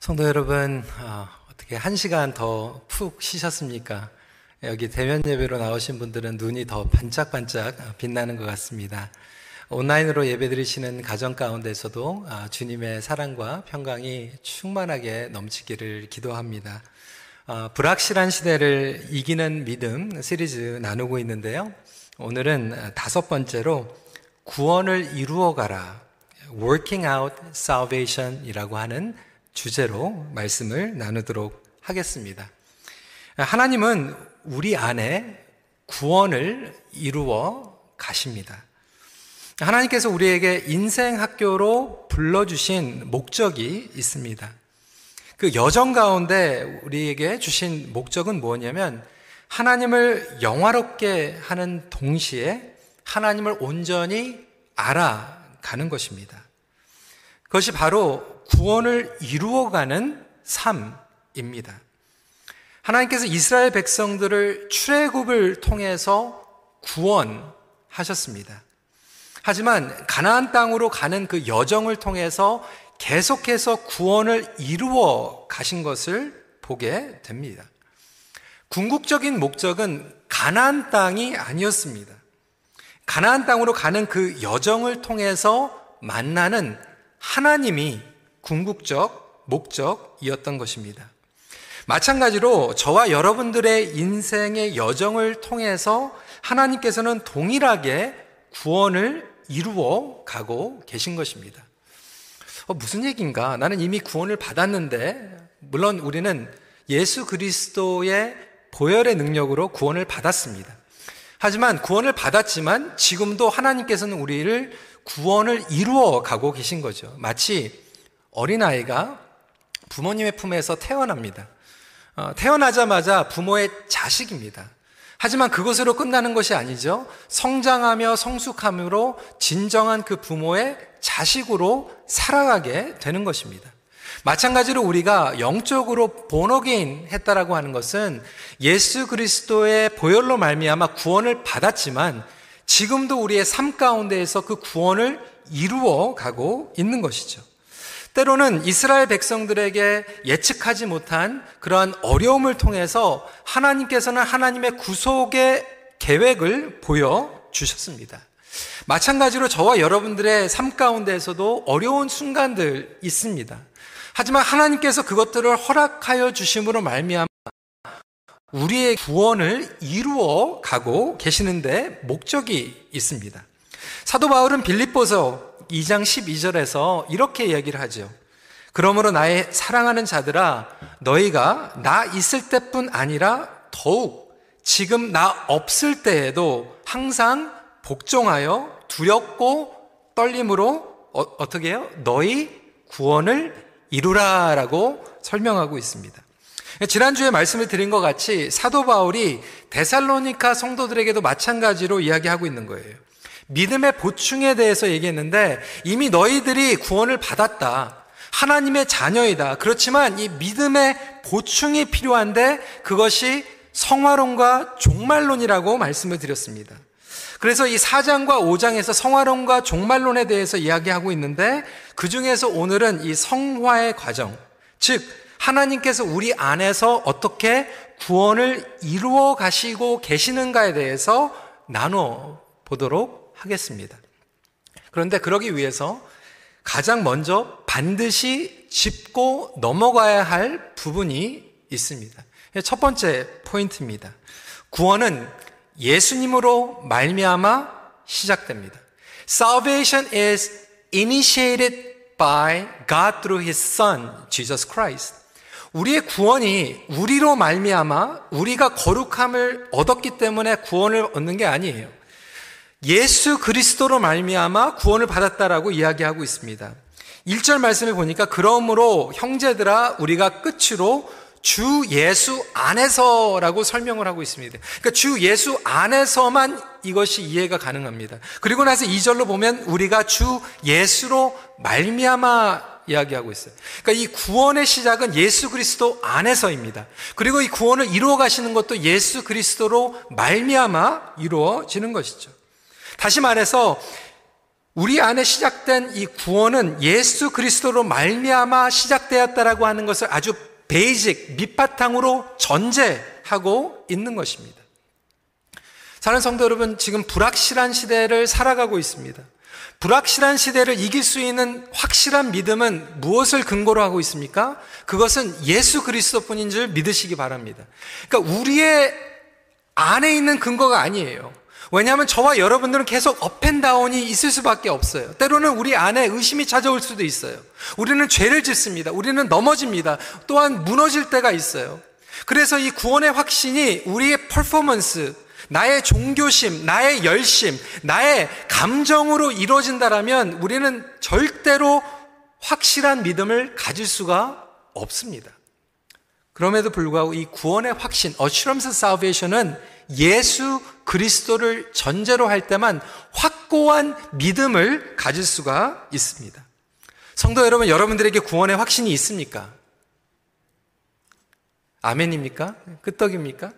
성도 여러분, 어, 떻게 한 시간 더 푹 쉬셨습니까? 여기 대면 예배로 나오신 분들은 눈이 더 반짝반짝 빛나는 것 같습니다. 온라인으로 예배 드리시는 가정 가운데서도 아, 주님의 사랑과 평강이 충만하게 넘치기를 기도합니다. 어, 불확실한 시대를 이기는 믿음 시리즈 나누고 있는데요. 오늘은 다섯 번째로 구원을 이루어가라. Working out salvation 이라고 하는 주제로 말씀을 나누도록 하겠습니다. 하나님은 우리 안에 구원을 이루어 가십니다. 하나님께서 우리에게 인생 학교로 불러주신 목적이 있습니다. 그 여정 가운데 우리에게 주신 목적은 뭐냐면 하나님을 영화롭게 하는 동시에 하나님을 온전히 알아가는 것입니다. 그것이 바로 구원을 이루어가는 삶입니다. 하나님께서 이스라엘 백성들을 출애굽을 통해서 구원하셨습니다. 하지만 가나안 땅으로 가는 그 여정을 통해서 계속해서 구원을 이루어 가신 것을 보게 됩니다. 궁극적인 목적은 가나안 땅이 아니었습니다. 가나안 땅으로 가는 그 여정을 통해서 만나는 하나님이 궁극적 목적이었던 것입니다. 마찬가지로 저와 여러분들의 인생의 여정을 통해서 하나님께서는 동일하게 구원을 이루어 가고 계신 것입니다. 어, 무슨 얘기인가? 나는 이미 구원을 받았는데, 물론 우리는 예수 그리스도의 보혈의 능력으로 구원을 받았습니다. 하지만 구원을 받았지만 지금도 하나님께서는 우리를 구원을 이루어 가고 계신 거죠. 마치 어린아이가 부모님의 품에서 태어납니다. 어, 태어나자마자 부모의 자식입니다. 하지만 그것으로 끝나는 것이 아니죠. 성장하며 성숙함으로 진정한 그 부모의 자식으로 살아가게 되는 것입니다. 마찬가지로 우리가 영적으로 본어게인 했다라고 하는 것은 예수 그리스도의 보혈로 말미암아 구원을 받았지만 지금도 우리의 삶 가운데에서 그 구원을 이루어 가고 있는 것이죠. 때로는 이스라엘 백성들에게 예측하지 못한 그러한 어려움을 통해서 하나님께서는 하나님의 구속의 계획을 보여 주셨습니다. 마찬가지로 저와 여러분들의 삶 가운데에서도 어려운 순간들 있습니다. 하지만 하나님께서 그것들을 허락하여 주심으로 말미암아 우리의 구원을 이루어 가고 계시는데 목적이 있습니다. 사도 바울은 빌립보서 2장 12절에서 이렇게 얘기를 하죠. 그러므로 나의 사랑하는 자들아 너희가 나 있을 때뿐 아니라 더욱 지금 나 없을 때에도 항상 복종하여 두렵고 떨림으로 어, 떻게 해요? 너희 구원을 이루라라고 설명하고 있습니다. 지난주에 말씀을 드린 것 같이 사도 바울이 데살로니카 성도들에게도 마찬가지로 이야기하고 있는 거예요. 믿음의 보충에 대해서 얘기했는데 이미 너희들이 구원을 받았다. 하나님의 자녀이다. 그렇지만 이 믿음의 보충이 필요한데 그것이 성화론과 종말론이라고 말씀을 드렸습니다. 그래서 이 4장과 5장에서 성화론과 종말론에 대해서 이야기하고 있는데 그 중에서 오늘은 이 성화의 과정, 즉 하나님께서 우리 안에서 어떻게 구원을 이루어 가시고 계시는가에 대해서 나눠 보도록 하겠습니다. 그런데 그러기 위해서 가장 먼저 반드시 짚고 넘어가야 할 부분이 있습니다. 첫 번째 포인트입니다. 구원은 예수님으로 말미암아 시작됩니다. Salvation is initiated by God through His Son, Jesus Christ. 우리의 구원이 우리로 말미암아 우리가 거룩함을 얻었기 때문에 구원을 얻는 게 아니에요. 예수 그리스도로 말미암아 구원을 받았다라고 이야기하고 있습니다. 1절 말씀을 보니까 그러므로 형제들아 우리가 끝으로 주 예수 안에서라고 설명을 하고 있습니다. 그러니까 주 예수 안에서만 이것이 이해가 가능합니다. 그리고 나서 2절로 보면 우리가 주 예수로 말미암아 이야기하고 있어요. 그러니까 이 구원의 시작은 예수 그리스도 안에서입니다. 그리고 이 구원을 이루어 가시는 것도 예수 그리스도로 말미암아 이루어지는 것이죠. 다시 말해서 우리 안에 시작된 이 구원은 예수 그리스도로 말미암아 시작되었다라고 하는 것을 아주 basic 밑바탕으로 전제하고 있는 것입니다. 사랑하는 성도 여러분, 지금 불확실한 시대를 살아가고 있습니다. 불확실한 시대를 이길 수 있는 확실한 믿음은 무엇을 근거로 하고 있습니까? 그것은 예수 그리스도뿐인 줄 믿으시기 바랍니다. 그러니까 우리의 안에 있는 근거가 아니에요. 왜냐하면 저와 여러분들은 계속 up and down이 있을 수밖에 없어요. 때로는 우리 안에 의심이 찾아올 수도 있어요. 우리는 죄를 짓습니다. 우리는 넘어집니다. 또한 무너질 때가 있어요. 그래서 이 구원의 확신이 우리의 퍼포먼스, 나의 종교심, 나의 열심, 나의 감정으로 이루어진다라면 우리는 절대로 확실한 믿음을 가질 수가 없습니다. 그럼에도 불구하고 이 구원의 확신, assurance salvation은 예수 그리스도를 전제로 할 때만 확고한 믿음을 가질 수가 있습니다. 성도 여러분, 여러분들에게 구원의 확신이 있습니까? 아멘입니까? 끄떡입니까?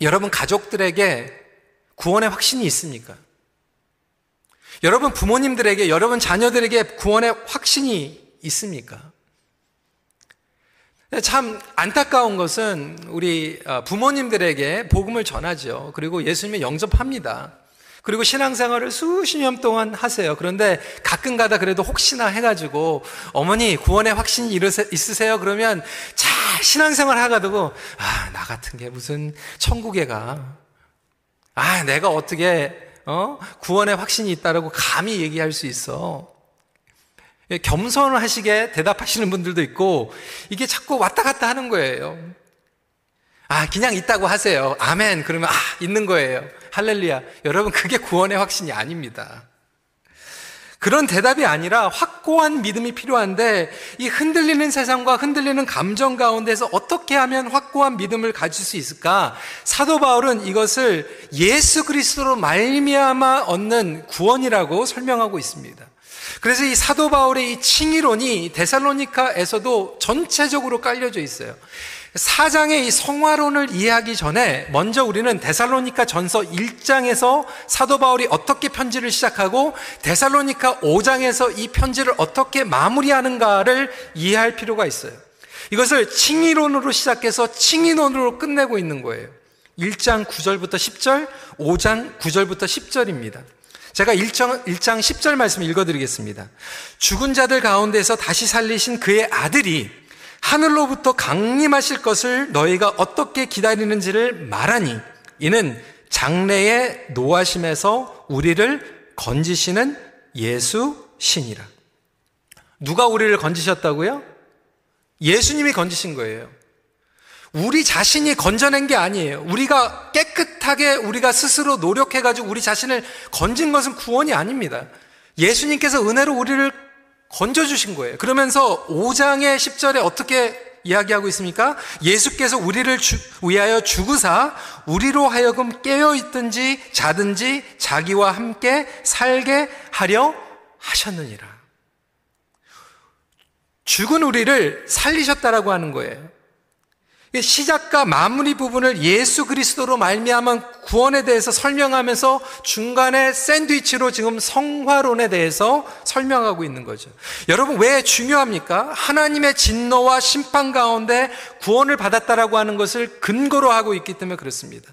여러분 가족들에게 구원의 확신이 있습니까? 여러분 부모님들에게, 여러분 자녀들에게 구원의 확신이 있습니까? 참 안타까운 것은 우리 어, 부모님들에게 복음을 전하죠. 그리고 예수님을 영접합니다. 그리고 신앙생활을 수십 년 동안 하세요. 그런데 가끔 가다 그래도 혹시나 해가지고 어머니 구원의 확신이 있으세요? 그러면 잘 신앙생활 하가지고 아, 나 같은 게 무슨 천국에 가. 아, 내가 어떻게, 어? 구원의 확신이 있다라고 감히 얘기할 수 있어. 예, 겸손을 하시게 대답하시는 분들도 있고 이게 자꾸 왔다 갔다 하는 거예요. 아, 그냥 있다고 하세요. 아멘. 그러면 아, 있는 거예요. 할렐루야. 여러분, 그게 구원의 확신이 아닙니다. 그런 대답이 아니라 확고한 믿음이 필요한데 이 흔들리는 세상과 흔들리는 감정 가운데서 어떻게 하면 확고한 믿음을 가질 수 있을까? 사도 바울은 이것을 예수 그리스도로 말미암아 얻는 구원이라고 설명하고 있습니다. 그래서 이 사도 바울의 이 칭의론이 데살로니카에서도 전체적으로 깔려져 있어요. 사장의 이 성화론을 이해하기 전에 먼저 우리는 데살로니카 전서 1장에서 사도 바울이 어떻게 편지를 시작하고 데살로니카 5장에서 이 편지를 어떻게 마무리하는가를 이해할 필요가 있어요. 이것을 칭의론으로 시작해서 칭의론으로 끝내고 있는 거예요. 1장 9절부터 10절, 5장 9절부터 10절입니다. 제가 1장, 1장 10절 말씀 읽어드리겠습니다. 죽은 자들 가운데서 다시 살리신 그의 아들이 하늘로부터 강림하실 것을 너희가 어떻게 기다리는지를 말하니 이는 장래의 노하심에서 우리를 건지시는 예수 신이라. 누가 우리를 건지셨다고요? 예수님이 건지신 거예요. 우리 자신이 건져낸 게 아니에요. 우리가 깨끗 하게 우리가 스스로 노력해가지고 우리 자신을 건진 것은 구원이 아닙니다. 예수님께서 은혜로 우리를 건져주신 거예요. 그러면서 5장의 10절에 어떻게 이야기하고 있습니까? 예수께서 우리를 주, 위하여 죽으사 우리로 하여금 깨어 있든지 자든지 자기와 함께 살게 하려 하셨느니라. 죽은 우리를 살리셨다라고 하는 거예요. 시작과 마무리 부분을 예수 그리스도로 말미암은 구원에 대해서 설명하면서 중간에 샌드위치로 지금 성화론에 대해서 설명하고 있는 거죠. 여러분 왜 중요합니까? 하나님의 진노와 심판 가운데 구원을 받았다라고 하는 것을 근거로 하고 있기 때문에 그렇습니다.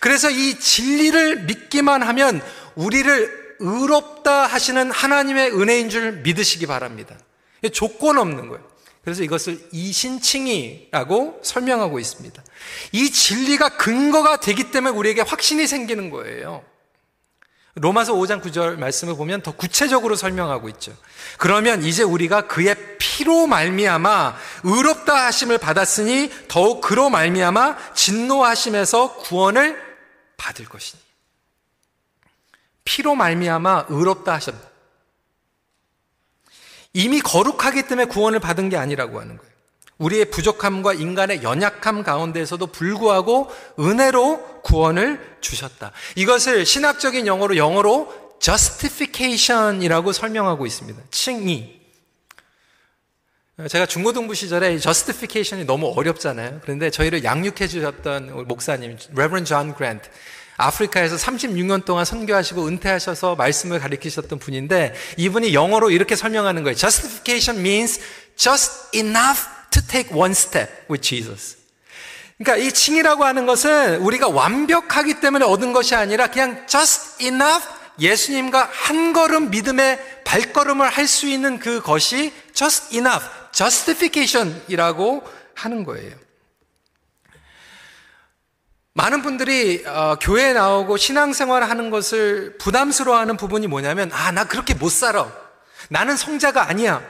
그래서 이 진리를 믿기만 하면 우리를 의롭다 하시는 하나님의 은혜인 줄 믿으시기 바랍니다. 조건 없는 거예요. 그래서 이것을 이신칭이라고 설명하고 있습니다. 이 진리가 근거가 되기 때문에 우리에게 확신이 생기는 거예요. 로마서 5장 9절 말씀을 보면 더 구체적으로 설명하고 있죠. 그러면 이제 우리가 그의 피로 말미암아 의롭다 하심을 받았으니 더욱 그로 말미암아 진노하심에서 구원을 받을 것이니. 피로 말미암아 의롭다 하셨다. 이미 거룩하기 때문에 구원을 받은 게 아니라고 하는 거예요. 우리의 부족함과 인간의 연약함 가운데서도 불구하고 은혜로 구원을 주셨다. 이것을 신학적인 영어로 영어로 justification이라고 설명하고 있습니다. 칭의. 제가 중고등부 시절에 justification이 너무 어렵잖아요. 그런데 저희를 양육해 주셨던 목사님, Reverend John Grant. 아프리카에서 36년 동안 선교하시고 은퇴하셔서 말씀을 가르치셨던 분인데 이분이 영어로 이렇게 설명하는 거예요. Justification means just enough to take one step with Jesus. 그러니까 이 칭이라고 하는 것은 우리가 완벽하기 때문에 얻은 것이 아니라 그냥 just enough 예수님과 한 걸음 믿음의 발걸음을 할 수 있는 그것이 just enough, justification이라고 하는 거예요. 많은 분들이 어, 교회에 나오고 신앙생활을 하는 것을 부담스러워하는 부분이 뭐냐면 아, 나 그렇게 못 살아. 나는 성자가 아니야.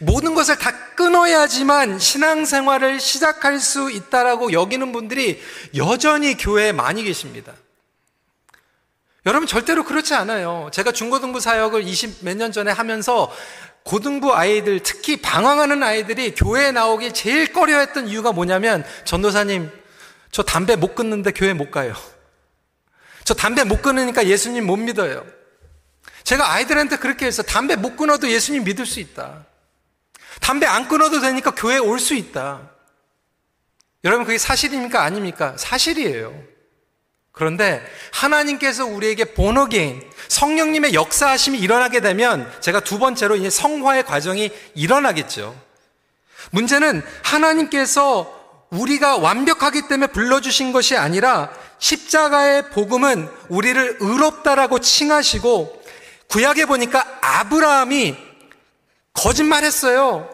모든 것을 다 끊어야지만 신앙생활을 시작할 수 있다라고 여기는 분들이 여전히 교회에 많이 계십니다. 여러분 절대로 그렇지 않아요. 제가 중고등부 사역을 20 몇 년 전에 하면서 고등부 아이들, 특히 방황하는 아이들이 교회에 나오기 제일 꺼려했던 이유가 뭐냐면 전도사님, 저 담배 못 끊는데 교회 못 가요. 저 담배 못 끊으니까 예수님 못 믿어요. 제가 아이들한테 그렇게 해서 담배 못 끊어도 예수님 믿을 수 있다. 담배 안 끊어도 되니까 교회에 올 수 있다. 여러분, 그게 사실입니까? 아닙니까? 사실이에요. 그런데 하나님께서 우리에게 본어게인 성령님의 역사하심이 일어나게 되면 제가 두 번째로 이제 성화의 과정이 일어나겠죠. 문제는 하나님께서 우리가 완벽하기 때문에 불러주신 것이 아니라 십자가의 복음은 우리를 의롭다라고 칭하시고 구약에 보니까 아브라함이 거짓말했어요.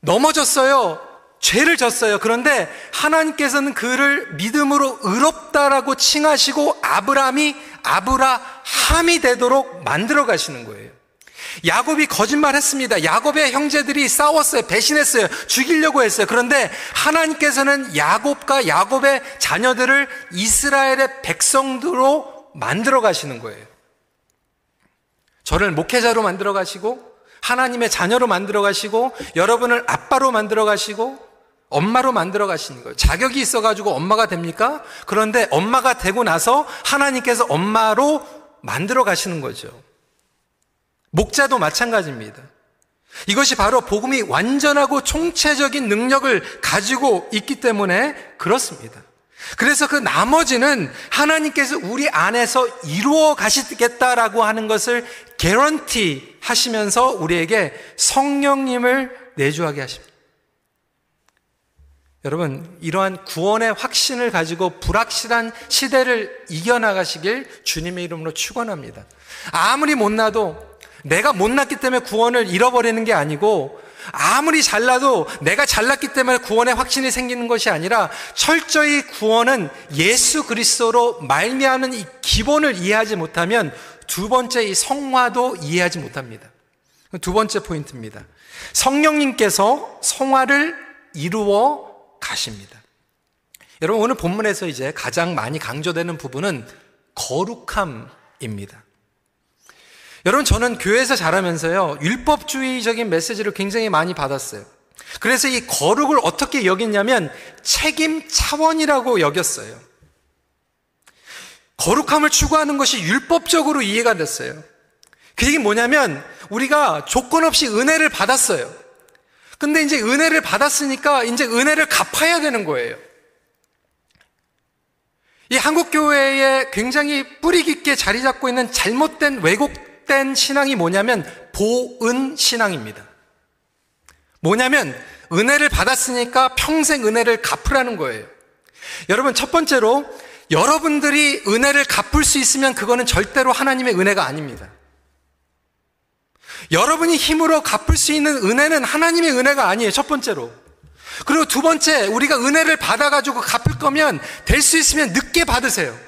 넘어졌어요. 죄를 졌어요. 그런데 하나님께서는 그를 믿음으로 의롭다라고 칭하시고 아브라함이 아브라함이 되도록 만들어 가시는 거예요. 야곱이 거짓말했습니다. 야곱의 형제들이 싸웠어요. 배신했어요. 죽이려고 했어요. 그런데 하나님께서는 야곱과 야곱의 자녀들을 이스라엘의 백성들로 만들어 가시는 거예요. 저를 목회자로 만들어 가시고 하나님의 자녀로 만들어 가시고 여러분을 아빠로 만들어 가시고 엄마로 만들어 가시는 거예요. 자격이 있어 가지고 엄마가 됩니까? 그런데 엄마가 되고 나서 하나님께서 엄마로 만들어 가시는 거죠. 목자도 마찬가지입니다. 이것이 바로 복음이 완전하고 총체적인 능력을 가지고 있기 때문에 그렇습니다. 그래서 그 나머지는 하나님께서 우리 안에서 이루어 가시겠다라고 하는 것을 개런티 하시면서 우리에게 성령님을 내주하게 하십니다. 여러분, 이러한 구원의 확신을 가지고 불확실한 시대를 이겨나가시길 주님의 이름으로 축원합니다. 아무리 못나도 내가 못났기 때문에 구원을 잃어버리는 게 아니고 아무리 잘나도 내가 잘났기 때문에 구원의 확신이 생기는 것이 아니라 철저히 구원은 예수 그리스도로 말미암은 이 기본을 이해하지 못하면 두 번째 이 성화도 이해하지 못합니다. 두 번째 포인트입니다. 성령님께서 성화를 이루어 가십니다. 여러분 오늘 본문에서 이제 가장 많이 강조되는 부분은 거룩함입니다. 여러분, 저는 교회에서 자라면서요, 율법주의적인 메시지를 굉장히 많이 받았어요. 그래서 이 거룩을 어떻게 여겼냐면 책임 차원이라고 여겼어요. 거룩함을 추구하는 것이 율법적으로 이해가 됐어요. 그 얘기 뭐냐면 우리가 조건 없이 은혜를 받았어요. 근데 이제 은혜를 받았으니까 이제 은혜를 갚아야 되는 거예요. 이 한국교회에 굉장히 뿌리 깊게 자리 잡고 있는 잘못된 왜곡 잘못된 신앙이 뭐냐면 보은 신앙입니다. 뭐냐면 은혜를 받았으니까 평생 은혜를 갚으라는 거예요. 여러분 첫 번째로 여러분들이 은혜를 갚을 수 있으면 그거는 절대로 하나님의 은혜가 아닙니다. 여러분이 힘으로 갚을 수 있는 은혜는 하나님의 은혜가 아니에요. 첫 번째로. 그리고 두 번째, 우리가 은혜를 받아가지고 갚을 거면 될 수 있으면 늦게 받으세요.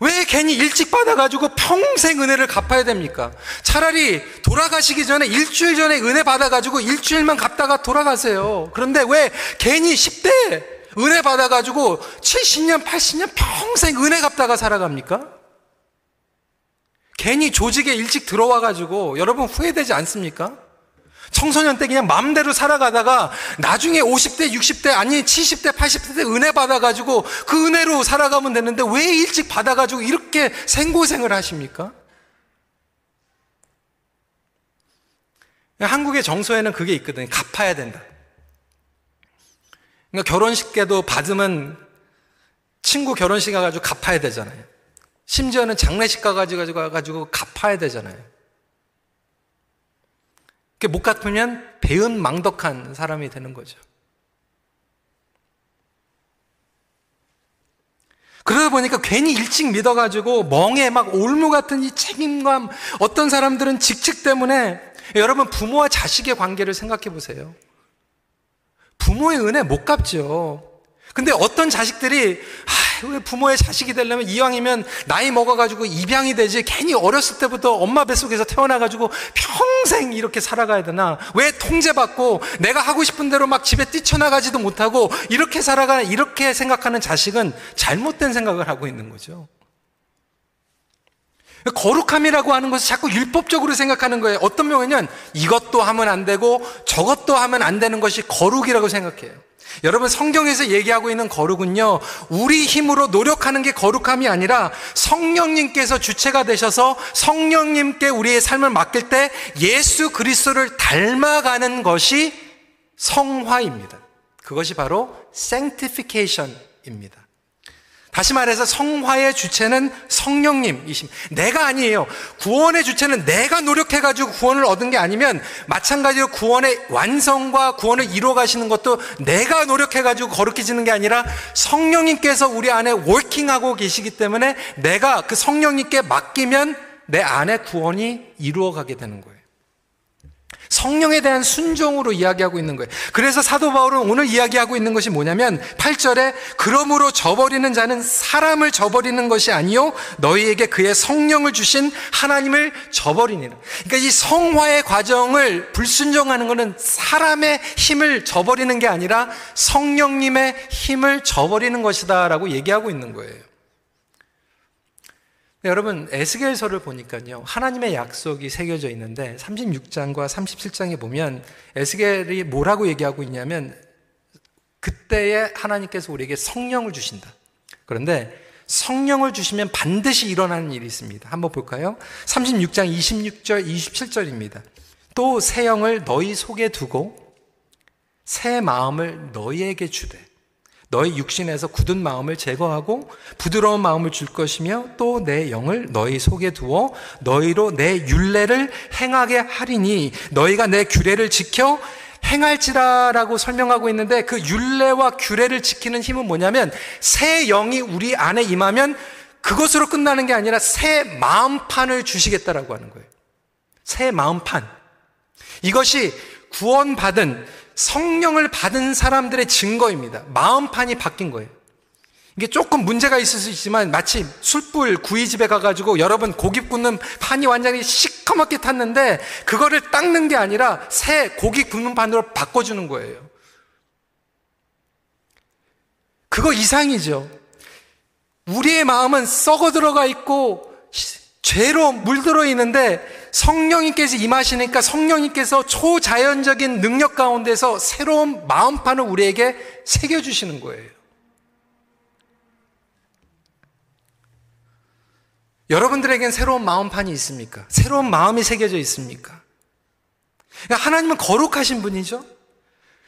왜 괜히 일찍 받아가지고 평생 은혜를 갚아야 됩니까? 차라리 돌아가시기 전에 일주일 전에 은혜 받아가지고 일주일만 갚다가 돌아가세요. 그런데 왜 괜히 10대 은혜 받아가지고 70년, 80년 평생 은혜 갚다가 살아갑니까? 괜히 조직에 일찍 들어와가지고 여러분 후회되지 않습니까? 청소년 때 그냥 마음대로 살아가다가 나중에 50대, 60대, 아니 70대, 80대 때 은혜 받아가지고 그 은혜로 살아가면 되는데 왜 일찍 받아가지고 이렇게 생고생을 하십니까? 한국의 정서에는 그게 있거든요. 갚아야 된다. 그러니까 결혼식 때도 받으면 친구 결혼식 가가지고 갚아야 되잖아요. 심지어는 장례식 가가지고 가가지고 갚아야 되잖아요. 못 갚으면 배은 망덕한 사람이 되는 거죠. 그러다 보니까 괜히 일찍 믿어가지고 멍에 막 올무 같은 이 책임감, 어떤 사람들은 직책 때문에 여러분 부모와 자식의 관계를 생각해 보세요. 부모의 은혜 못 갚죠. 근데 어떤 자식들이 아, 왜 부모의 자식이 되려면 이왕이면 나이 먹어가지고 입양이 되지? 괜히 어렸을 때부터 엄마 뱃속에서 태어나가지고 평생 이렇게 살아가야 되나? 왜 통제받고 내가 하고 싶은 대로 막 집에 뛰쳐나가지도 못하고 이렇게 살아가는 이렇게 생각하는 자식은 잘못된 생각을 하고 있는 거죠 거룩함이라고 하는 것을 자꾸 율법적으로 생각하는 거예요 어떤 명은요 이것도 하면 안 되고 저것도 하면 안 되는 것이 거룩이라고 생각해요 여러분 성경에서 얘기하고 있는 거룩은요, 우리 힘으로 노력하는 게 거룩함이 아니라 성령님께서 주체가 되셔서 성령님께 우리의 삶을 맡길 때 예수 그리스도를 닮아가는 것이 성화입니다. 그것이 바로 sanctification입니다. 다시 말해서 성화의 주체는 성령님이십니다. 내가 아니에요. 구원의 주체는 내가 노력해가지고 구원을 얻은 게 아니면 마찬가지로 구원의 완성과 구원을 이루어 가시는 것도 내가 노력해가지고 거룩해지는 게 아니라 성령님께서 우리 안에 워킹하고 계시기 때문에 내가 그 성령님께 맡기면 내 안에 구원이 이루어 가게 되는 거예요. 성령에 대한 순종으로 이야기하고 있는 거예요. 그래서 사도 바울은 오늘 이야기하고 있는 것이 뭐냐면 8절에 그러므로 저버리는 자는 사람을 저버리는 것이 아니요 너희에게 그의 성령을 주신 하나님을 저버리니라. 그러니까 이 성화의 과정을 불순종하는 것은 사람의 힘을 저버리는 게 아니라 성령님의 힘을 저버리는 것이다라고 얘기하고 있는 거예요. 네, 여러분 에스겔서를 보니까요 하나님의 약속이 새겨져 있는데 36장과 37장에 보면 에스겔이 뭐라고 얘기하고 있냐면 그때에 하나님께서 우리에게 성령을 주신다. 그런데 성령을 주시면 반드시 일어나는 일이 있습니다. 한번 볼까요? 36장 26절 27절입니다. 또 새 영을 너희 속에 두고 새 마음을 너희에게 주되 너희 육신에서 굳은 마음을 제거하고 부드러운 마음을 줄 것이며 또 내 영을 너희 속에 두어 너희로 내 윤례를 행하게 하리니 너희가 내 규례를 지켜 행할지라라고 설명하고 있는데 그 윤례와 규례를 지키는 힘은 뭐냐면 새 영이 우리 안에 임하면 그것으로 끝나는 게 아니라 새 마음판을 주시겠다라고 하는 거예요. 새 마음판. 이것이 구원받은 성령을 받은 사람들의 증거입니다. 마음판이 바뀐 거예요. 이게 조금 문제가 있을 수 있지만 마치 숯불 구이집에 가가지고 여러분 고기 굽는 판이 완전히 시커멓게 탔는데 그거를 닦는 게 아니라 새 고기 굽는 판으로 바꿔주는 거예요. 그거 이상이죠. 우리의 마음은 썩어 들어가 있고 죄로 물들어 있는데 성령님께서 임하시니까 성령님께서 초자연적인 능력 가운데서 새로운 마음판을 우리에게 새겨주시는 거예요. 여러분들에겐 새로운 마음판이 있습니까? 새로운 마음이 새겨져 있습니까? 그러니까 하나님은 거룩하신 분이죠?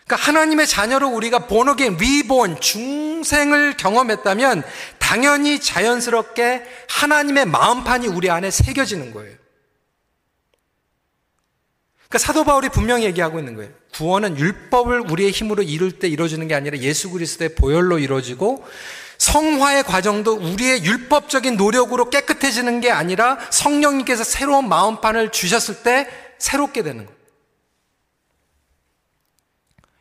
그러니까 하나님의 자녀로 우리가 본어게 리본 중생을 경험했다면 당연히 자연스럽게 하나님의 마음판이 우리 안에 새겨지는 거예요. 그러니까 사도 바울이 분명히 얘기하고 있는 거예요. 구원은 율법을 우리의 힘으로 이룰 때 이루어지는 게 아니라 예수 그리스도의 보혈로 이루어지고 성화의 과정도 우리의 율법적인 노력으로 깨끗해지는 게 아니라 성령님께서 새로운 마음판을 주셨을 때 새롭게 되는 거예요.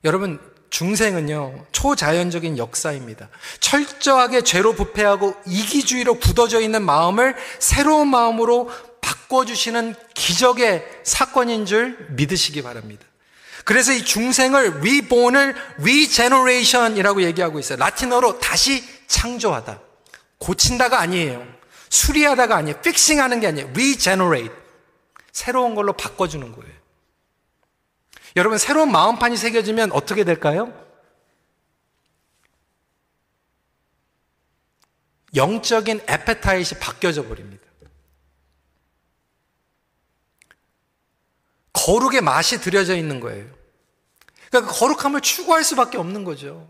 여러분, 중생은요, 초자연적인 역사입니다. 철저하게 죄로 부패하고 이기주의로 굳어져 있는 마음을 새로운 마음으로 바꿔주시는 기적의 사건인 줄 믿으시기 바랍니다. 그래서 이 중생을 reborn을 regeneration이라고 얘기하고 있어요. 라틴어로 다시 창조하다. 고친다가 아니에요. 수리하다가 아니에요. 픽싱하는 게 아니에요. regenerate. 새로운 걸로 바꿔주는 거예요. 여러분, 새로운 마음판이 새겨지면 어떻게 될까요? 영적인 에페타이시 바뀌어져 버립니다. 거룩의 맛이 들여져 있는 거예요. 그러니까 그 거룩함을 추구할 수밖에 없는 거죠.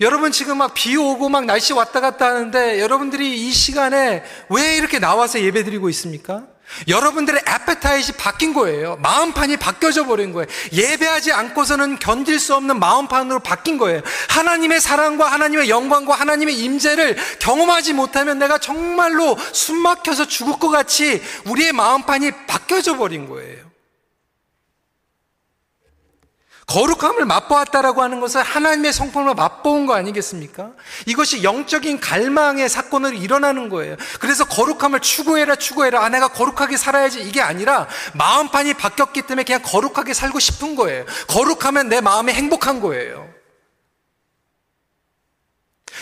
여러분 지금 막 비 오고 막 날씨 왔다 갔다 하는데 여러분들이 이 시간에 왜 이렇게 나와서 예배 드리고 있습니까? 여러분들의 애페타이지 바뀐 거예요. 마음판이 바뀌어져 버린 거예요. 예배하지 않고서는 견딜 수 없는 마음판으로 바뀐 거예요. 하나님의 사랑과 하나님의 영광과 하나님의 임재를 경험하지 못하면 내가 정말로 숨막혀서 죽을 것 같이 우리의 마음판이 바뀌어져 버린 거예요. 거룩함을 맛보았다라고 하는 것은 하나님의 성품을 맛보은 거 아니겠습니까? 이것이 영적인 갈망의 사건으로 일어나는 거예요. 그래서 거룩함을 추구해라, 추구해라. 아, 내가 거룩하게 살아야지. 이게 아니라 마음판이 바뀌었기 때문에 그냥 거룩하게 살고 싶은 거예요. 거룩하면 내 마음이 행복한 거예요.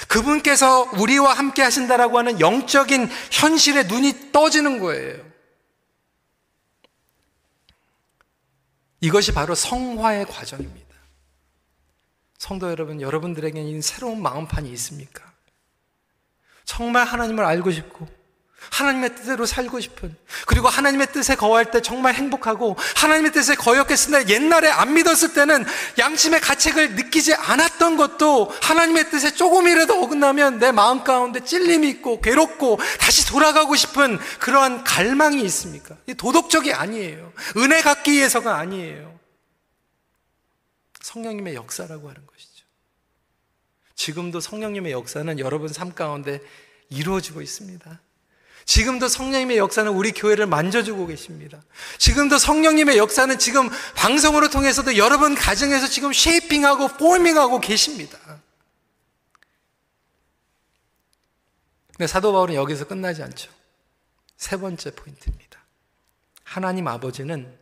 그분께서 우리와 함께 하신다라고 하는 영적인 현실에 눈이 떠지는 거예요. 이것이 바로 성화의 과정입니다. 성도 여러분, 여러분들에게는 새로운 마음판이 있습니까? 정말 하나님을 알고 싶고, 하나님의 뜻대로 살고 싶은, 그리고 하나님의 뜻에 거할 때 정말 행복하고, 하나님의 뜻에 거역했을 때 옛날에 안 믿었을 때는 양심의 가책을 느끼지 않았던 것도 하나님의 뜻에 조금이라도 어긋나면 내 마음 가운데 찔림이 있고, 괴롭고, 다시 돌아가고 싶은 그러한 갈망이 있습니까? 도덕적이 아니에요. 은혜 갖기 위해서가 아니에요. 성령님의 역사라고 하는 것이죠. 지금도 성령님의 역사는 여러분 삶 가운데 이루어지고 있습니다. 지금도 성령님의 역사는 우리 교회를 만져주고 계십니다. 지금도 성령님의 역사는 지금 방송으로 통해서도 여러분 가정에서 지금 쉐이핑하고 포밍하고 계십니다. 근데 사도 바울은 여기서 끝나지 않죠. 세 번째 포인트입니다. 하나님 아버지는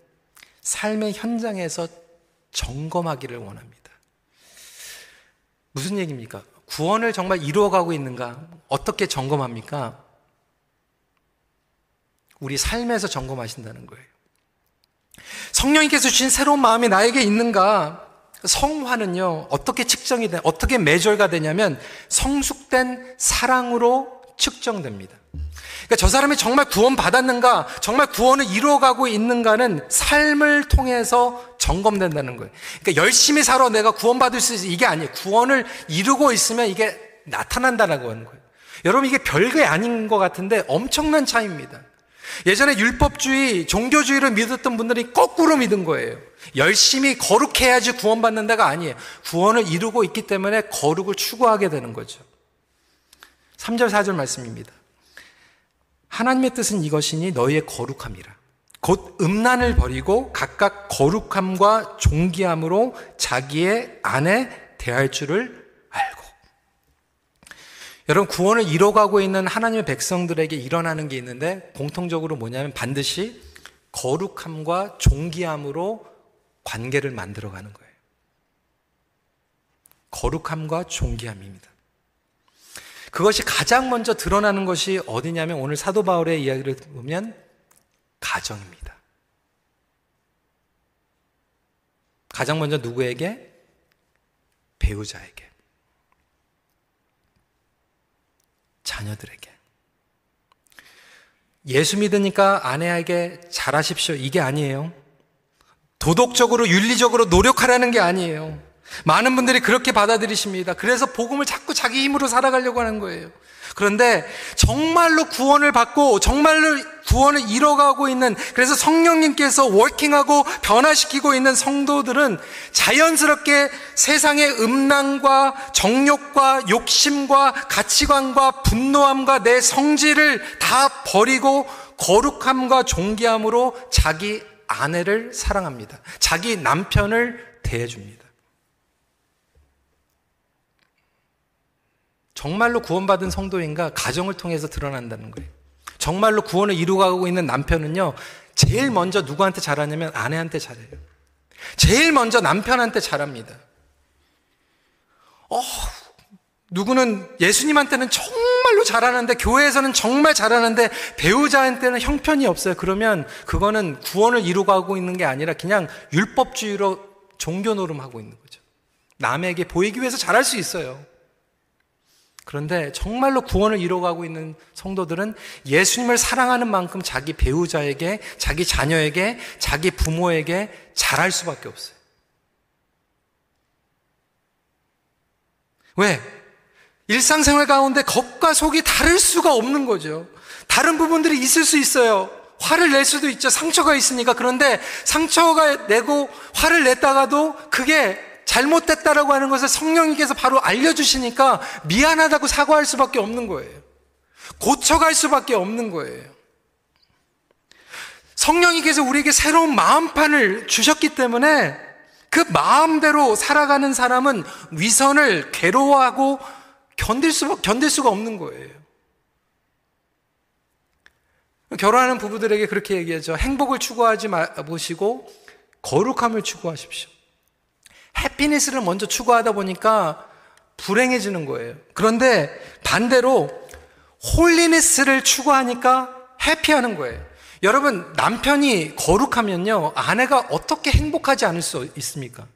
삶의 현장에서 점검하기를 원합니다. 무슨 얘기입니까? 구원을 정말 이루어가고 있는가? 어떻게 점검합니까? 우리 삶에서 점검하신다는 거예요. 성령님께서 주신 새로운 마음이 나에게 있는가? 성화는요, 어떻게 측정이 돼, 어떻게 매절가 되냐면 성숙된 사랑으로 측정됩니다. 그러니까 저 사람이 정말 구원 받았는가, 정말 구원을 이루어가고 있는가는 삶을 통해서 점검된다는 거예요. 그러니까 열심히 살아 내가 구원받을 수 있어. 이게 아니에요. 구원을 이루고 있으면 이게 나타난다라고 하는 거예요. 여러분 이게 별게 아닌 것 같은데 엄청난 차이입니다. 예전에 율법주의, 종교주의를 믿었던 분들이 거꾸로 믿은 거예요. 열심히 거룩해야지 구원받는다가 아니에요. 구원을 이루고 있기 때문에 거룩을 추구하게 되는 거죠. 3절, 4절 말씀입니다. 하나님의 뜻은 이것이니 너희의 거룩함이라. 곧 음란을 버리고 각각 거룩함과 존귀함으로 자기의 아내 대할 줄을. 여러분, 구원을 이뤄가고 있는 하나님의 백성들에게 일어나는 게 있는데 공통적으로 뭐냐면 반드시 거룩함과 존귀함으로 관계를 만들어가는 거예요. 거룩함과 존귀함입니다. 그것이 가장 먼저 드러나는 것이 어디냐면 오늘 사도 바울의 이야기를 보면 가정입니다. 가장 먼저 누구에게? 배우자에게. 자녀들에게. 예수 믿으니까 아내에게 잘하십시오. 이게 아니에요. 도덕적으로, 윤리적으로 노력하라는 게 아니에요. 많은 분들이 그렇게 받아들이십니다. 그래서 복음을 자꾸 자기 힘으로 살아가려고 하는 거예요. 그런데 정말로 구원을 받고 정말로 구원을 이뤄가고 있는 그래서 성령님께서 워킹하고 변화시키고 있는 성도들은 자연스럽게 세상의 음란과 정욕과 욕심과 가치관과 분노함과 내 성질을 다 버리고 거룩함과 존귀함으로 자기 아내를 사랑합니다. 자기 남편을 대해줍니다. 정말로 구원받은 성도인가 가정을 통해서 드러난다는 거예요. 정말로 구원을 이루어가고 있는 남편은요, 제일 먼저 누구한테 잘하냐면 아내한테 잘해요. 제일 먼저 남편한테 잘합니다. 어, 누구는 예수님한테는 정말로 잘하는데, 교회에서는 정말 잘하는데, 배우자한테는 형편이 없어요. 그러면 그거는 구원을 이루어가고 있는 게 아니라 그냥 율법주의로 종교 노름하고 있는 거죠. 남에게 보이기 위해서 잘할 수 있어요. 그런데 정말로 구원을 이뤄가고 있는 성도들은 예수님을 사랑하는 만큼 자기 배우자에게, 자기 자녀에게, 자기 부모에게 잘할 수밖에 없어요. 왜? 일상생활 가운데 겉과 속이 다를 수가 없는 거죠. 다른 부분들이 있을 수 있어요. 화를 낼 수도 있죠. 상처가 있으니까. 그런데 상처가 내고 화를 냈다가도 그게 잘못됐다라고 하는 것을 성령님께서 바로 알려주시니까 미안하다고 사과할 수밖에 없는 거예요. 고쳐갈 수밖에 없는 거예요. 성령님께서 우리에게 새로운 마음판을 주셨기 때문에 그 마음대로 살아가는 사람은 위선을 괴로워하고 견딜 수, 견딜 수가 없는 거예요. 결혼하는 부부들에게 그렇게 얘기하죠. 행복을 추구하지 마시고 거룩함을 추구하십시오. 해피니스를 먼저 추구하다 보니까 불행해지는 거예요. 그런데 반대로 홀리니스를 추구하니까 해피하는 거예요. 여러분, 남편이 거룩하면요, 아내가 어떻게 행복하지 않을 수 있습니까?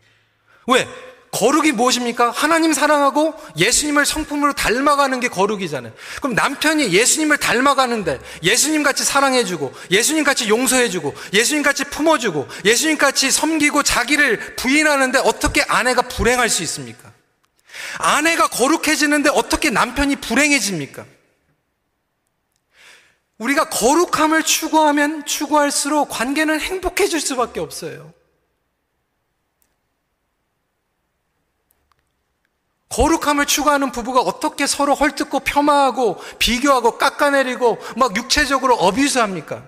왜? 거룩이 무엇입니까? 하나님 사랑하고 예수님을 성품으로 닮아가는 게 거룩이잖아요. 그럼 남편이 예수님을 닮아가는데 예수님 같이 사랑해주고 예수님 같이 용서해주고 예수님 같이 품어주고 예수님 같이 섬기고 자기를 부인하는데 어떻게 아내가 불행할 수 있습니까? 아내가 거룩해지는데 어떻게 남편이 불행해집니까? 우리가 거룩함을 추구하면 추구할수록 관계는 행복해질 수밖에 없어요. 거룩함을 추구하는 부부가 어떻게 서로 헐뜯고 폄하하고 비교하고 깎아내리고 막 육체적으로 어뷰스합니까?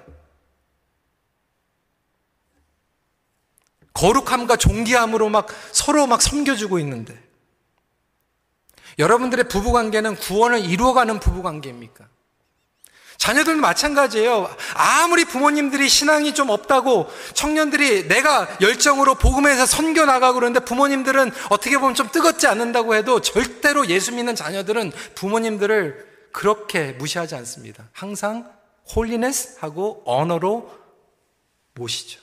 거룩함과 존귀함으로 막 서로 막 섬겨주고 있는데 여러분들의 부부 관계는 구원을 이루어가는 부부 관계입니까? 자녀들도 마찬가지예요. 아무리 부모님들이 신앙이 좀 없다고 청년들이 내가 열정으로 복음에서 선교 나가고 그러는데 부모님들은 어떻게 보면 좀 뜨겁지 않는다고 해도 절대로 예수 믿는 자녀들은 부모님들을 그렇게 무시하지 않습니다. 항상 holiness 하고 honor로 모시죠.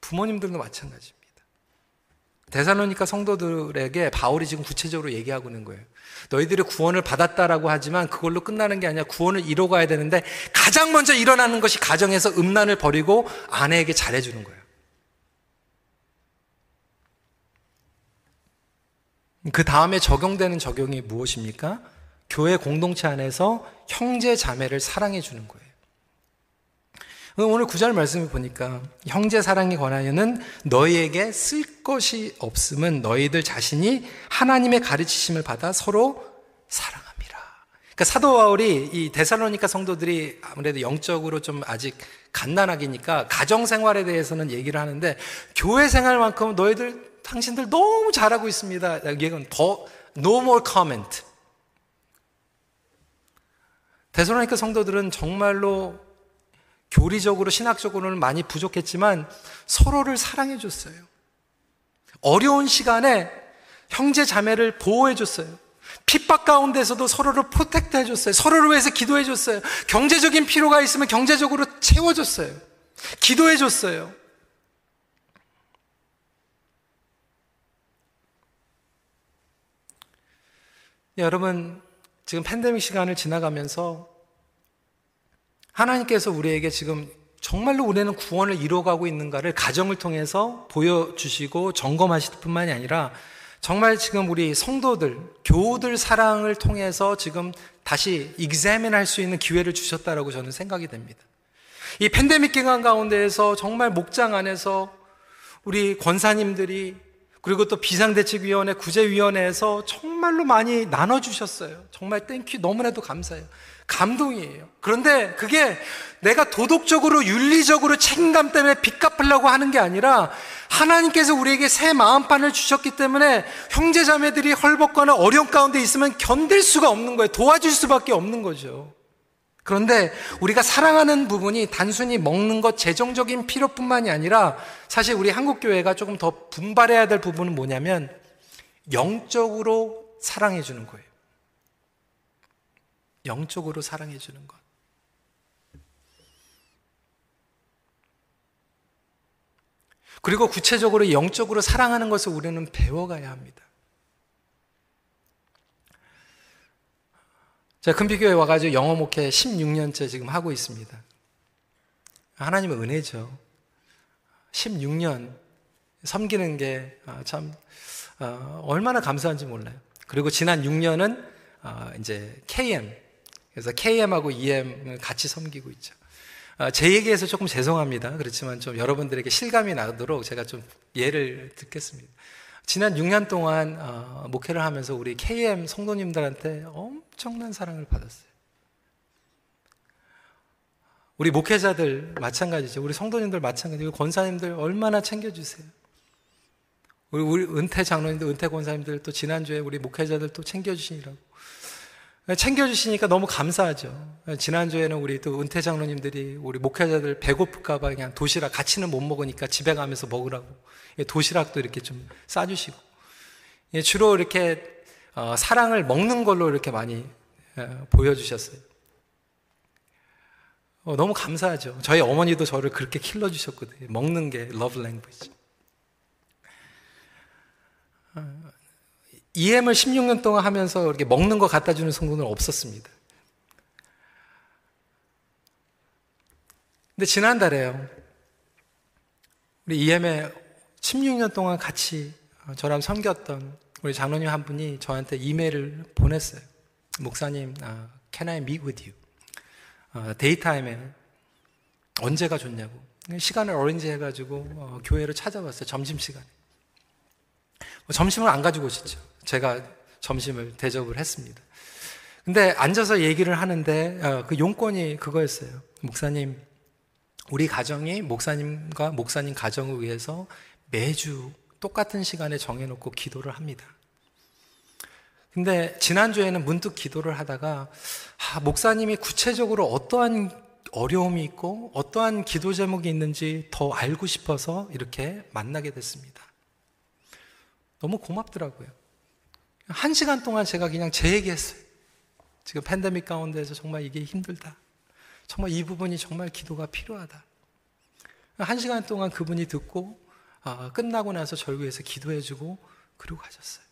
부모님들도 마찬가지입니다. 데살로니가 성도들에게 바울이 지금 구체적으로 얘기하고 있는 거예요. 너희들이 구원을 받았다라고 하지만 그걸로 끝나는 게 아니라 구원을 이뤄가야 되는데 가장 먼저 일어나는 것이 가정에서 음란을 버리고 아내에게 잘해주는 거예요. 그 다음에 적용되는 적용이 무엇입니까? 교회 공동체 안에서 형제 자매를 사랑해 주는 거예요. 오늘 구절 말씀을 보니까 형제 사랑에 관하여는 너희에게 쓸 것이 없음은 너희들 자신이 하나님의 가르치심을 받아 서로 사랑합니다. 그러니까 사도 바울이 이 데살로니카 성도들이 아무래도 영적으로 좀 아직 갓난아기니까 가정 생활에 대해서는 얘기를 하는데 교회 생활만큼 너희들 당신들 너무 잘하고 있습니다. 이건 더 no more comment. 데살로니카 성도들은 정말로 교리적으로 신학적으로는 많이 부족했지만 서로를 사랑해 줬어요. 어려운 시간에 형제 자매를 보호해 줬어요. 핍박 가운데서도 서로를 protect 해줬어요. 서로를 위해서 기도해 줬어요. 경제적인 필요가 있으면 경제적으로 채워줬어요. 기도해 줬어요. 여러분, 지금 팬데믹 시간을 지나가면서 하나님께서 우리에게 지금 정말로 우리는 구원을 이루어가고 있는가를 가정을 통해서 보여주시고 점검하실 뿐만이 아니라 정말 지금 우리 성도들, 교우들 사랑을 통해서 지금 다시 익자민 할 수 있는 기회를 주셨다라고 저는 생각이 됩니다. 이 팬데믹 기간 가운데에서 정말 목장 안에서 우리 권사님들이 그리고 또 비상대책위원회, 구제위원회에서 정말로 많이 나눠주셨어요. 정말 thank you 너무나도 감사해요. 감동이에요. 그런데 그게 내가 도덕적으로 윤리적으로 책임감 때문에 빚 갚으려고 하는 게 아니라 하나님께서 우리에게 새 마음판을 주셨기 때문에 형제자매들이 헐벗거나 어려운 가운데 있으면 견딜 수가 없는 거예요. 도와줄 수밖에 없는 거죠. 그런데 우리가 사랑하는 부분이 단순히 먹는 것, 재정적인 필요뿐만이 아니라 사실 우리 한국 교회가 조금 더 분발해야 될 부분은 뭐냐면 영적으로 사랑해 주는 거예요. 영적으로 사랑해 주는 것. 그리고 구체적으로 영적으로 사랑하는 것을 우리는 배워가야 합니다. 제가 금비교회 와가지고 영어 목회 16년째 지금 하고 있습니다. 하나님의 은혜죠. 16년 섬기는 게참 아, 어, 얼마나 감사한지 몰라요. 그리고 지난 6년은 어, 이제 KM 그래서 KM하고 EM을 같이 섬기고 있죠. 아, 제 얘기에서 조금 죄송합니다. 그렇지만 좀 여러분들에게 실감이 나도록 제가 좀 예를 듣겠습니다. 지난 6년 동안 어, 목회를 하면서 우리 KM 성도님들한테 엄청난 사랑을 받았어요. 우리 목회자들 마찬가지죠. 우리 성도님들 마찬가지고 권사님들 얼마나 챙겨주세요. 우리, 은퇴 장로님들, 은퇴 권사님들 또 지난주에 우리 목회자들 또 챙겨주시니라고. 챙겨주시니까 너무 감사하죠. 지난주에는 우리 또 은퇴 장로님들이 우리 목회자들 배고플까봐 그냥 도시락 같이는 못 먹으니까 집에 가면서 먹으라고 도시락도 이렇게 좀 싸주시고 주로 이렇게 어, 사랑을 먹는 걸로 이렇게 많이 보여주셨어요. 어, 너무 감사하죠. 저희 어머니도 저를 그렇게 길러주셨거든요. 먹는 게 love language. EM을 16년 동안 하면서 이렇게 먹는 거 갖다 주는 성도는 없었습니다. 근데 지난달에요. 우리 EM에 16년 동안 같이 저랑 섬겼던 우리 장로님 한 분이 저한테 이메일을 보냈어요. 목사님, uh, can I meet with you? 어, 데이타임에 언제가 좋냐고. 시간을 어린지 해가지고 어, 교회를 찾아봤어요. 점심시간에. 뭐 점심을 안 가지고 오셨죠. 제가 점심을 대접을 했습니다. 근데 앉아서 얘기를 하는데 어, 그 용건이 그거였어요. 목사님, 우리 가정이 목사님과 목사님 가정을 위해서 매주 똑같은 시간에 정해놓고 기도를 합니다. 근데 지난주에는 문득 기도를 하다가 아, 목사님이 구체적으로 어떠한 어려움이 있고 어떠한 기도 제목이 있는지 더 알고 싶어서 이렇게 만나게 됐습니다. 너무 고맙더라고요. 한 시간 동안 제가 그냥 제 얘기했어요. 지금 팬데믹 가운데서 정말 이게 힘들다. 정말 이 부분이 정말 기도가 필요하다. 한 시간 동안 그분이 듣고 아, 끝나고 나서 위해서 기도해주고 그리고 가셨어요.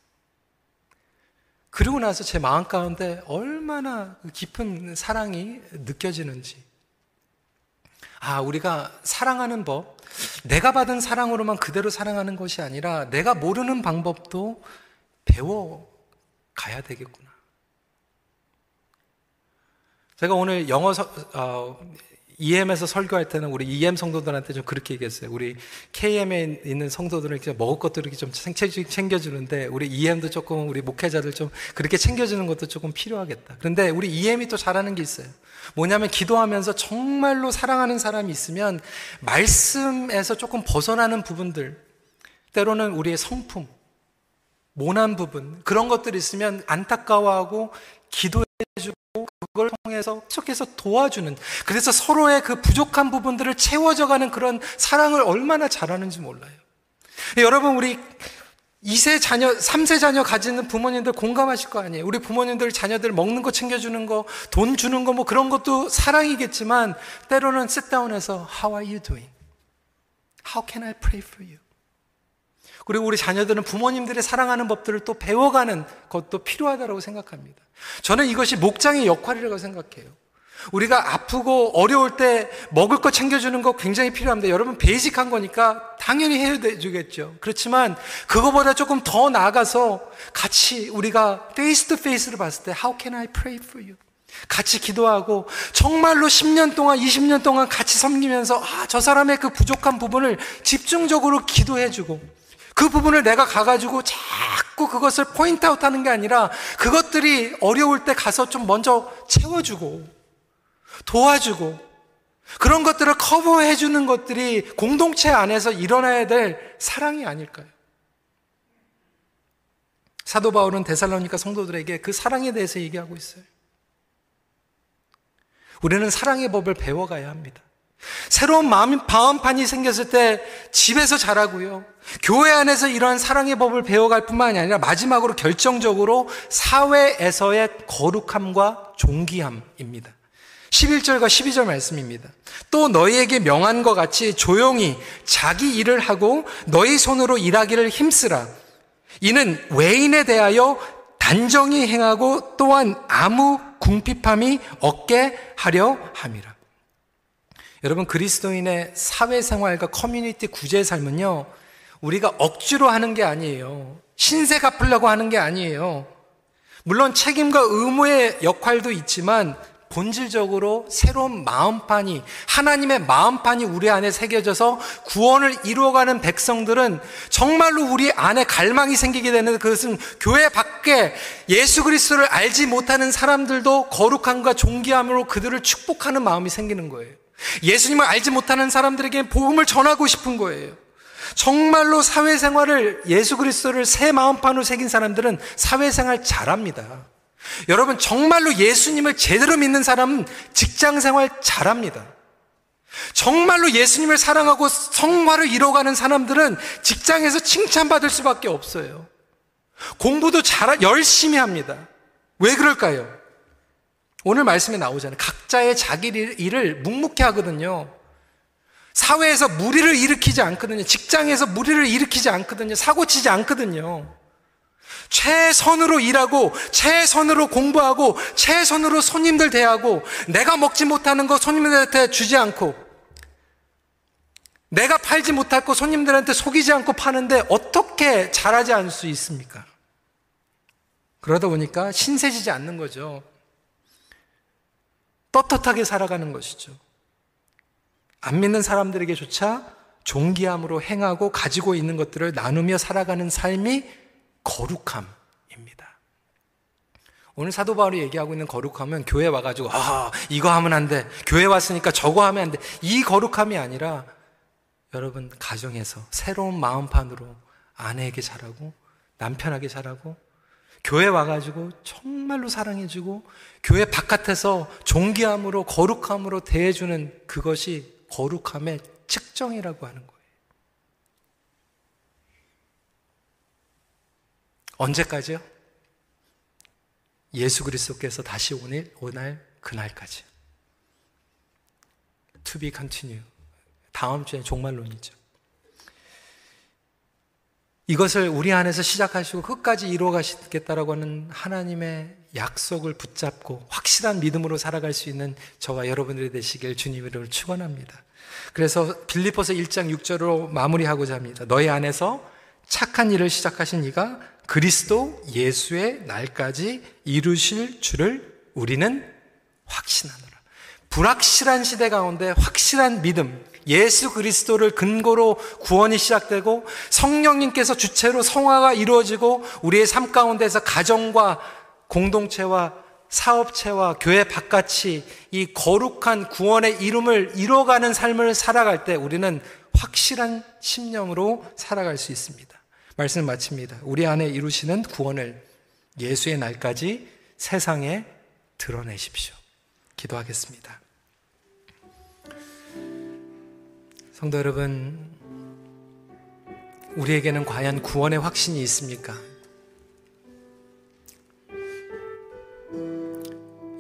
그리고 나서 제 마음 가운데 얼마나 깊은 사랑이 느껴지는지. 아, 우리가 사랑하는 법, 내가 받은 사랑으로만 그대로 사랑하는 것이 아니라 내가 모르는 방법도 배워 가야 되겠구나. 제가 오늘 영어 서, 어, EM에서 설교할 때는 우리 EM 성도들한테 좀 그렇게 얘기했어요. 우리 KM에 있는 성도들은 먹을 것들을 좀 챙겨주는데 우리 EM도 조금 우리 목회자들 좀 그렇게 챙겨주는 것도 조금 필요하겠다. 그런데 우리 EM이 또 잘하는 게 있어요. 뭐냐면 기도하면서 정말로 사랑하는 사람이 있으면 말씀에서 조금 벗어나는 부분들, 때로는 우리의 성품, 모난 부분, 그런 것들이 있으면 안타까워하고 기도해주고 그걸 통해서 계속해서 도와주는, 그래서 서로의 그 부족한 부분들을 채워져가는 그런 사랑을 얼마나 잘하는지 몰라요. 여러분, 우리 2세 자녀, 3세 자녀 가지는 부모님들 공감하실 거 아니에요. 우리 부모님들 자녀들 먹는 거 챙겨주는 거, 돈 주는 거 뭐 그런 것도 사랑이겠지만 때로는 sit-down해서 How are you doing? How can I pray for you? 그리고 우리 자녀들은 부모님들의 사랑하는 법들을 또 배워가는 것도 필요하다고 생각합니다. 저는 이것이 목장의 역할이라고 생각해요. 우리가 아프고 어려울 때 먹을 거 챙겨주는 거 굉장히 필요합니다. 여러분 basic한 거니까 당연히 해주겠죠. 그렇지만 그거보다 조금 더 나아가서 같이 우리가 face to face를 봤을 때 How can I pray for you? 같이 기도하고 정말로 10년 동안 20년 동안 같이 섬기면서 아, 저 사람의 그 부족한 부분을 집중적으로 기도해 주고 그 부분을 내가 가가지고 자꾸 그것을 point out 하는 게 아니라 그것들이 어려울 때 가서 좀 먼저 채워주고 도와주고 그런 것들을 커버해 주는 것들이 공동체 안에서 일어나야 될 사랑이 아닐까요? 사도 바울은 데살로니가 성도들에게 그 사랑에 대해서 얘기하고 있어요. 우리는 사랑의 법을 배워가야 합니다. 새로운 마음, 마음판이 생겼을 때 집에서 자라고요. 교회 안에서 이러한 사랑의 법을 배워갈 뿐만이 아니라 마지막으로 결정적으로 사회에서의 거룩함과 존귀함입니다. 11절과 12절 말씀입니다. 또 너희에게 명한 것 같이 조용히 자기 일을 하고 너희 손으로 일하기를 힘쓰라. 이는 외인에 대하여 단정히 행하고 또한 아무 궁핍함이 없게 하려 함이라. 여러분 그리스도인의 사회생활과 커뮤니티 구제의 삶은요 우리가 억지로 하는 게 아니에요. 신세 갚으려고 하는 게 아니에요. 물론 책임과 의무의 역할도 있지만 본질적으로 새로운 마음판이 하나님의 마음판이 우리 안에 새겨져서 구원을 이루어가는 백성들은 정말로 우리 안에 갈망이 생기게 되는 그것은 교회 밖에 예수 그리스도를 알지 못하는 사람들도 거룩함과 존귀함으로 그들을 축복하는 마음이 생기는 거예요. 예수님을 알지 못하는 사람들에게 복음을 전하고 싶은 거예요. 정말로 사회생활을 예수 그리스도를 새 마음판으로 새긴 사람들은 사회생활 잘합니다. 여러분, 정말로 예수님을 제대로 믿는 사람은 직장 생활 잘합니다. 정말로 예수님을 사랑하고 성화를 이뤄가는 사람들은 직장에서 칭찬받을 수밖에 없어요. 공부도 잘, 열심히 합니다. 왜 그럴까요? 오늘 말씀에 나오잖아요. 각자의 자기 일을 묵묵히 하거든요. 사회에서 무리를 일으키지 않거든요. 직장에서 무리를 일으키지 않거든요. 사고 치지 않거든요. 최선으로 일하고 최선으로 공부하고 최선으로 손님들 대하고 내가 먹지 못하는 거 손님들한테 주지 않고 내가 팔지 못할 거 손님들한테 속이지 않고 파는데 어떻게 잘하지 않을 수 있습니까? 그러다 보니까 신세지지 않는 거죠. 떳떳하게 살아가는 것이죠. 안 믿는 사람들에게조차 존귀함으로 행하고 가지고 있는 것들을 나누며 살아가는 삶이 거룩함입니다. 오늘 사도 바울이 얘기하고 있는 거룩함은 교회 와가지고, 아, 이거 하면 안 돼. 교회 왔으니까 저거 하면 안 돼. 이 거룩함이 아니라 여러분, 가정에서 새로운 마음판으로 아내에게 잘하고, 남편에게 잘하고, 교회 와가지고 정말로 사랑해주고, 교회 바깥에서 존귀함으로, 거룩함으로 대해주는 그것이 거룩함의 측정이라고 하는 거예요. 언제까지요? 예수 그리스도께서 다시 오늘 오날 그날까지. To be continue. 다음 주에 종말론이죠. 이것을 우리 안에서 시작하시고 끝까지 이루어 가시겠다라고 하는 하나님의 약속을 붙잡고 확실한 믿음으로 살아갈 수 있는 저와 여러분들이 되시길 주님 이름을 축원합니다. 그래서 빌리포스 1장 6절로 마무리하고자 합니다. 너희 안에서 착한 일을 시작하신 이가 그리스도 예수의 날까지 이루실 줄을 우리는 확신하노라. 불확실한 시대 가운데 확실한 믿음, 예수 그리스도를 근거로 구원이 시작되고 성령님께서 주체로 성화가 이루어지고 우리의 삶 가운데서 가정과 공동체와 사업체와 교회 바깥이 이 거룩한 구원의 이름을 이뤄가는 삶을 살아갈 때 우리는 확실한 심령으로 살아갈 수 있습니다. 말씀을 마칩니다. 우리 안에 이루시는 구원을 예수의 날까지 세상에 드러내십시오. 기도하겠습니다. 성도 여러분, 우리에게는 과연 구원의 확신이 있습니까?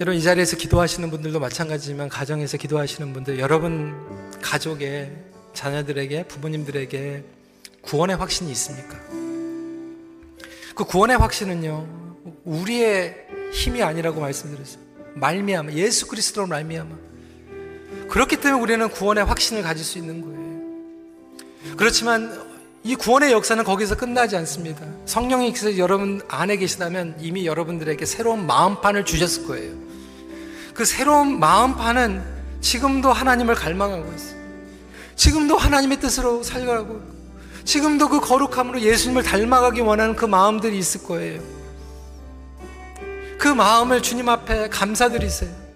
여러분, 이 자리에서 기도하시는 분들도 마찬가지지만, 가정에서 기도하시는 분들, 여러분 가족의 자녀들에게, 부모님들에게 구원의 확신이 있습니까? 그 구원의 확신은요, 우리의 힘이 아니라고 말씀드렸어요. 말미암아, 예수 그리스도로 말미암아. 그렇기 때문에 우리는 구원의 확신을 가질 수 있는 거예요. 그렇지만 이 구원의 역사는 거기서 끝나지 않습니다. 성령님께서 여러분 안에 계시다면 이미 여러분들에게 새로운 마음판을 주셨을 거예요. 그 새로운 마음판은 지금도 하나님을 갈망하고 있어요. 지금도 하나님의 뜻으로 살려고 지금도 그 거룩함으로 예수님을 닮아가기 원하는 그 마음들이 있을 거예요. 그 마음을 주님 앞에 감사드리세요.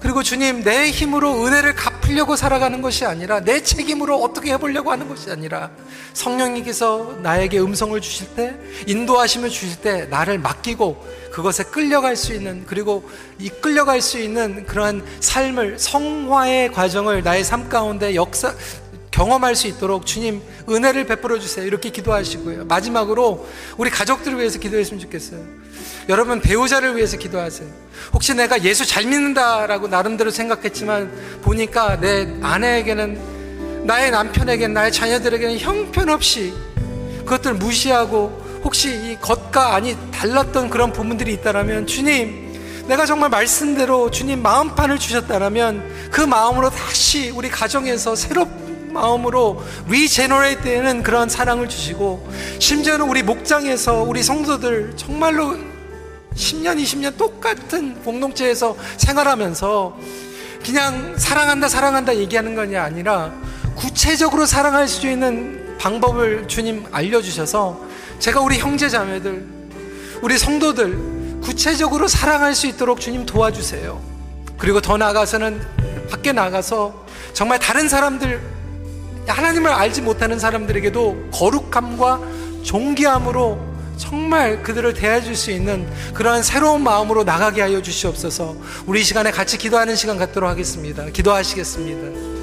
그리고 주님, 내 힘으로 은혜를 갚으려고 살아가는 것이 아니라 내 책임으로 어떻게 해보려고 하는 것이 아니라 성령님께서 나에게 음성을 주실 때, 인도하심을 주실 때 나를 맡기고 그것에 끌려갈 수 있는 그리고 이 끌려갈 수 있는 그러한 삶을 성화의 과정을 나의 삶 가운데 역사 경험할 수 있도록 주님 은혜를 베풀어 주세요. 이렇게 기도하시고요. 마지막으로 우리 가족들을 위해서 기도했으면 좋겠어요. 여러분 배우자를 위해서 기도하세요. 혹시 내가 예수 잘 믿는다라고 나름대로 생각했지만 보니까 내 아내에게는 나의 남편에게는 나의 자녀들에게는 형편없이 그것들 무시하고 혹시 이 겉과 안이 달랐던 그런 부분들이 있다라면 주님 내가 정말 말씀대로 주님 마음판을 주셨다라면 그 마음으로 다시 우리 가정에서 새롭 마음으로 regenerate 되는 그런 사랑을 주시고 심지어는 우리 목장에서 우리 성도들 정말로 10년, 20년 똑같은 공동체에서 생활하면서 그냥 사랑한다, 사랑한다 얘기하는 것이 아니라 구체적으로 사랑할 수 있는 방법을 주님 알려주셔서 제가 우리 형제 자매들, 우리 성도들 구체적으로 사랑할 수 있도록 주님 도와주세요. 그리고 더 나아가서는 밖에 나가서 정말 다른 사람들, 하나님을 알지 못하는 사람들에게도 거룩함과 존귀함으로 정말 그들을 대해줄 수 있는 그러한 새로운 마음으로 나가게 하여 주시옵소서 우리 이 시간에 같이 기도하는 시간 갖도록 하겠습니다. 기도하시겠습니다.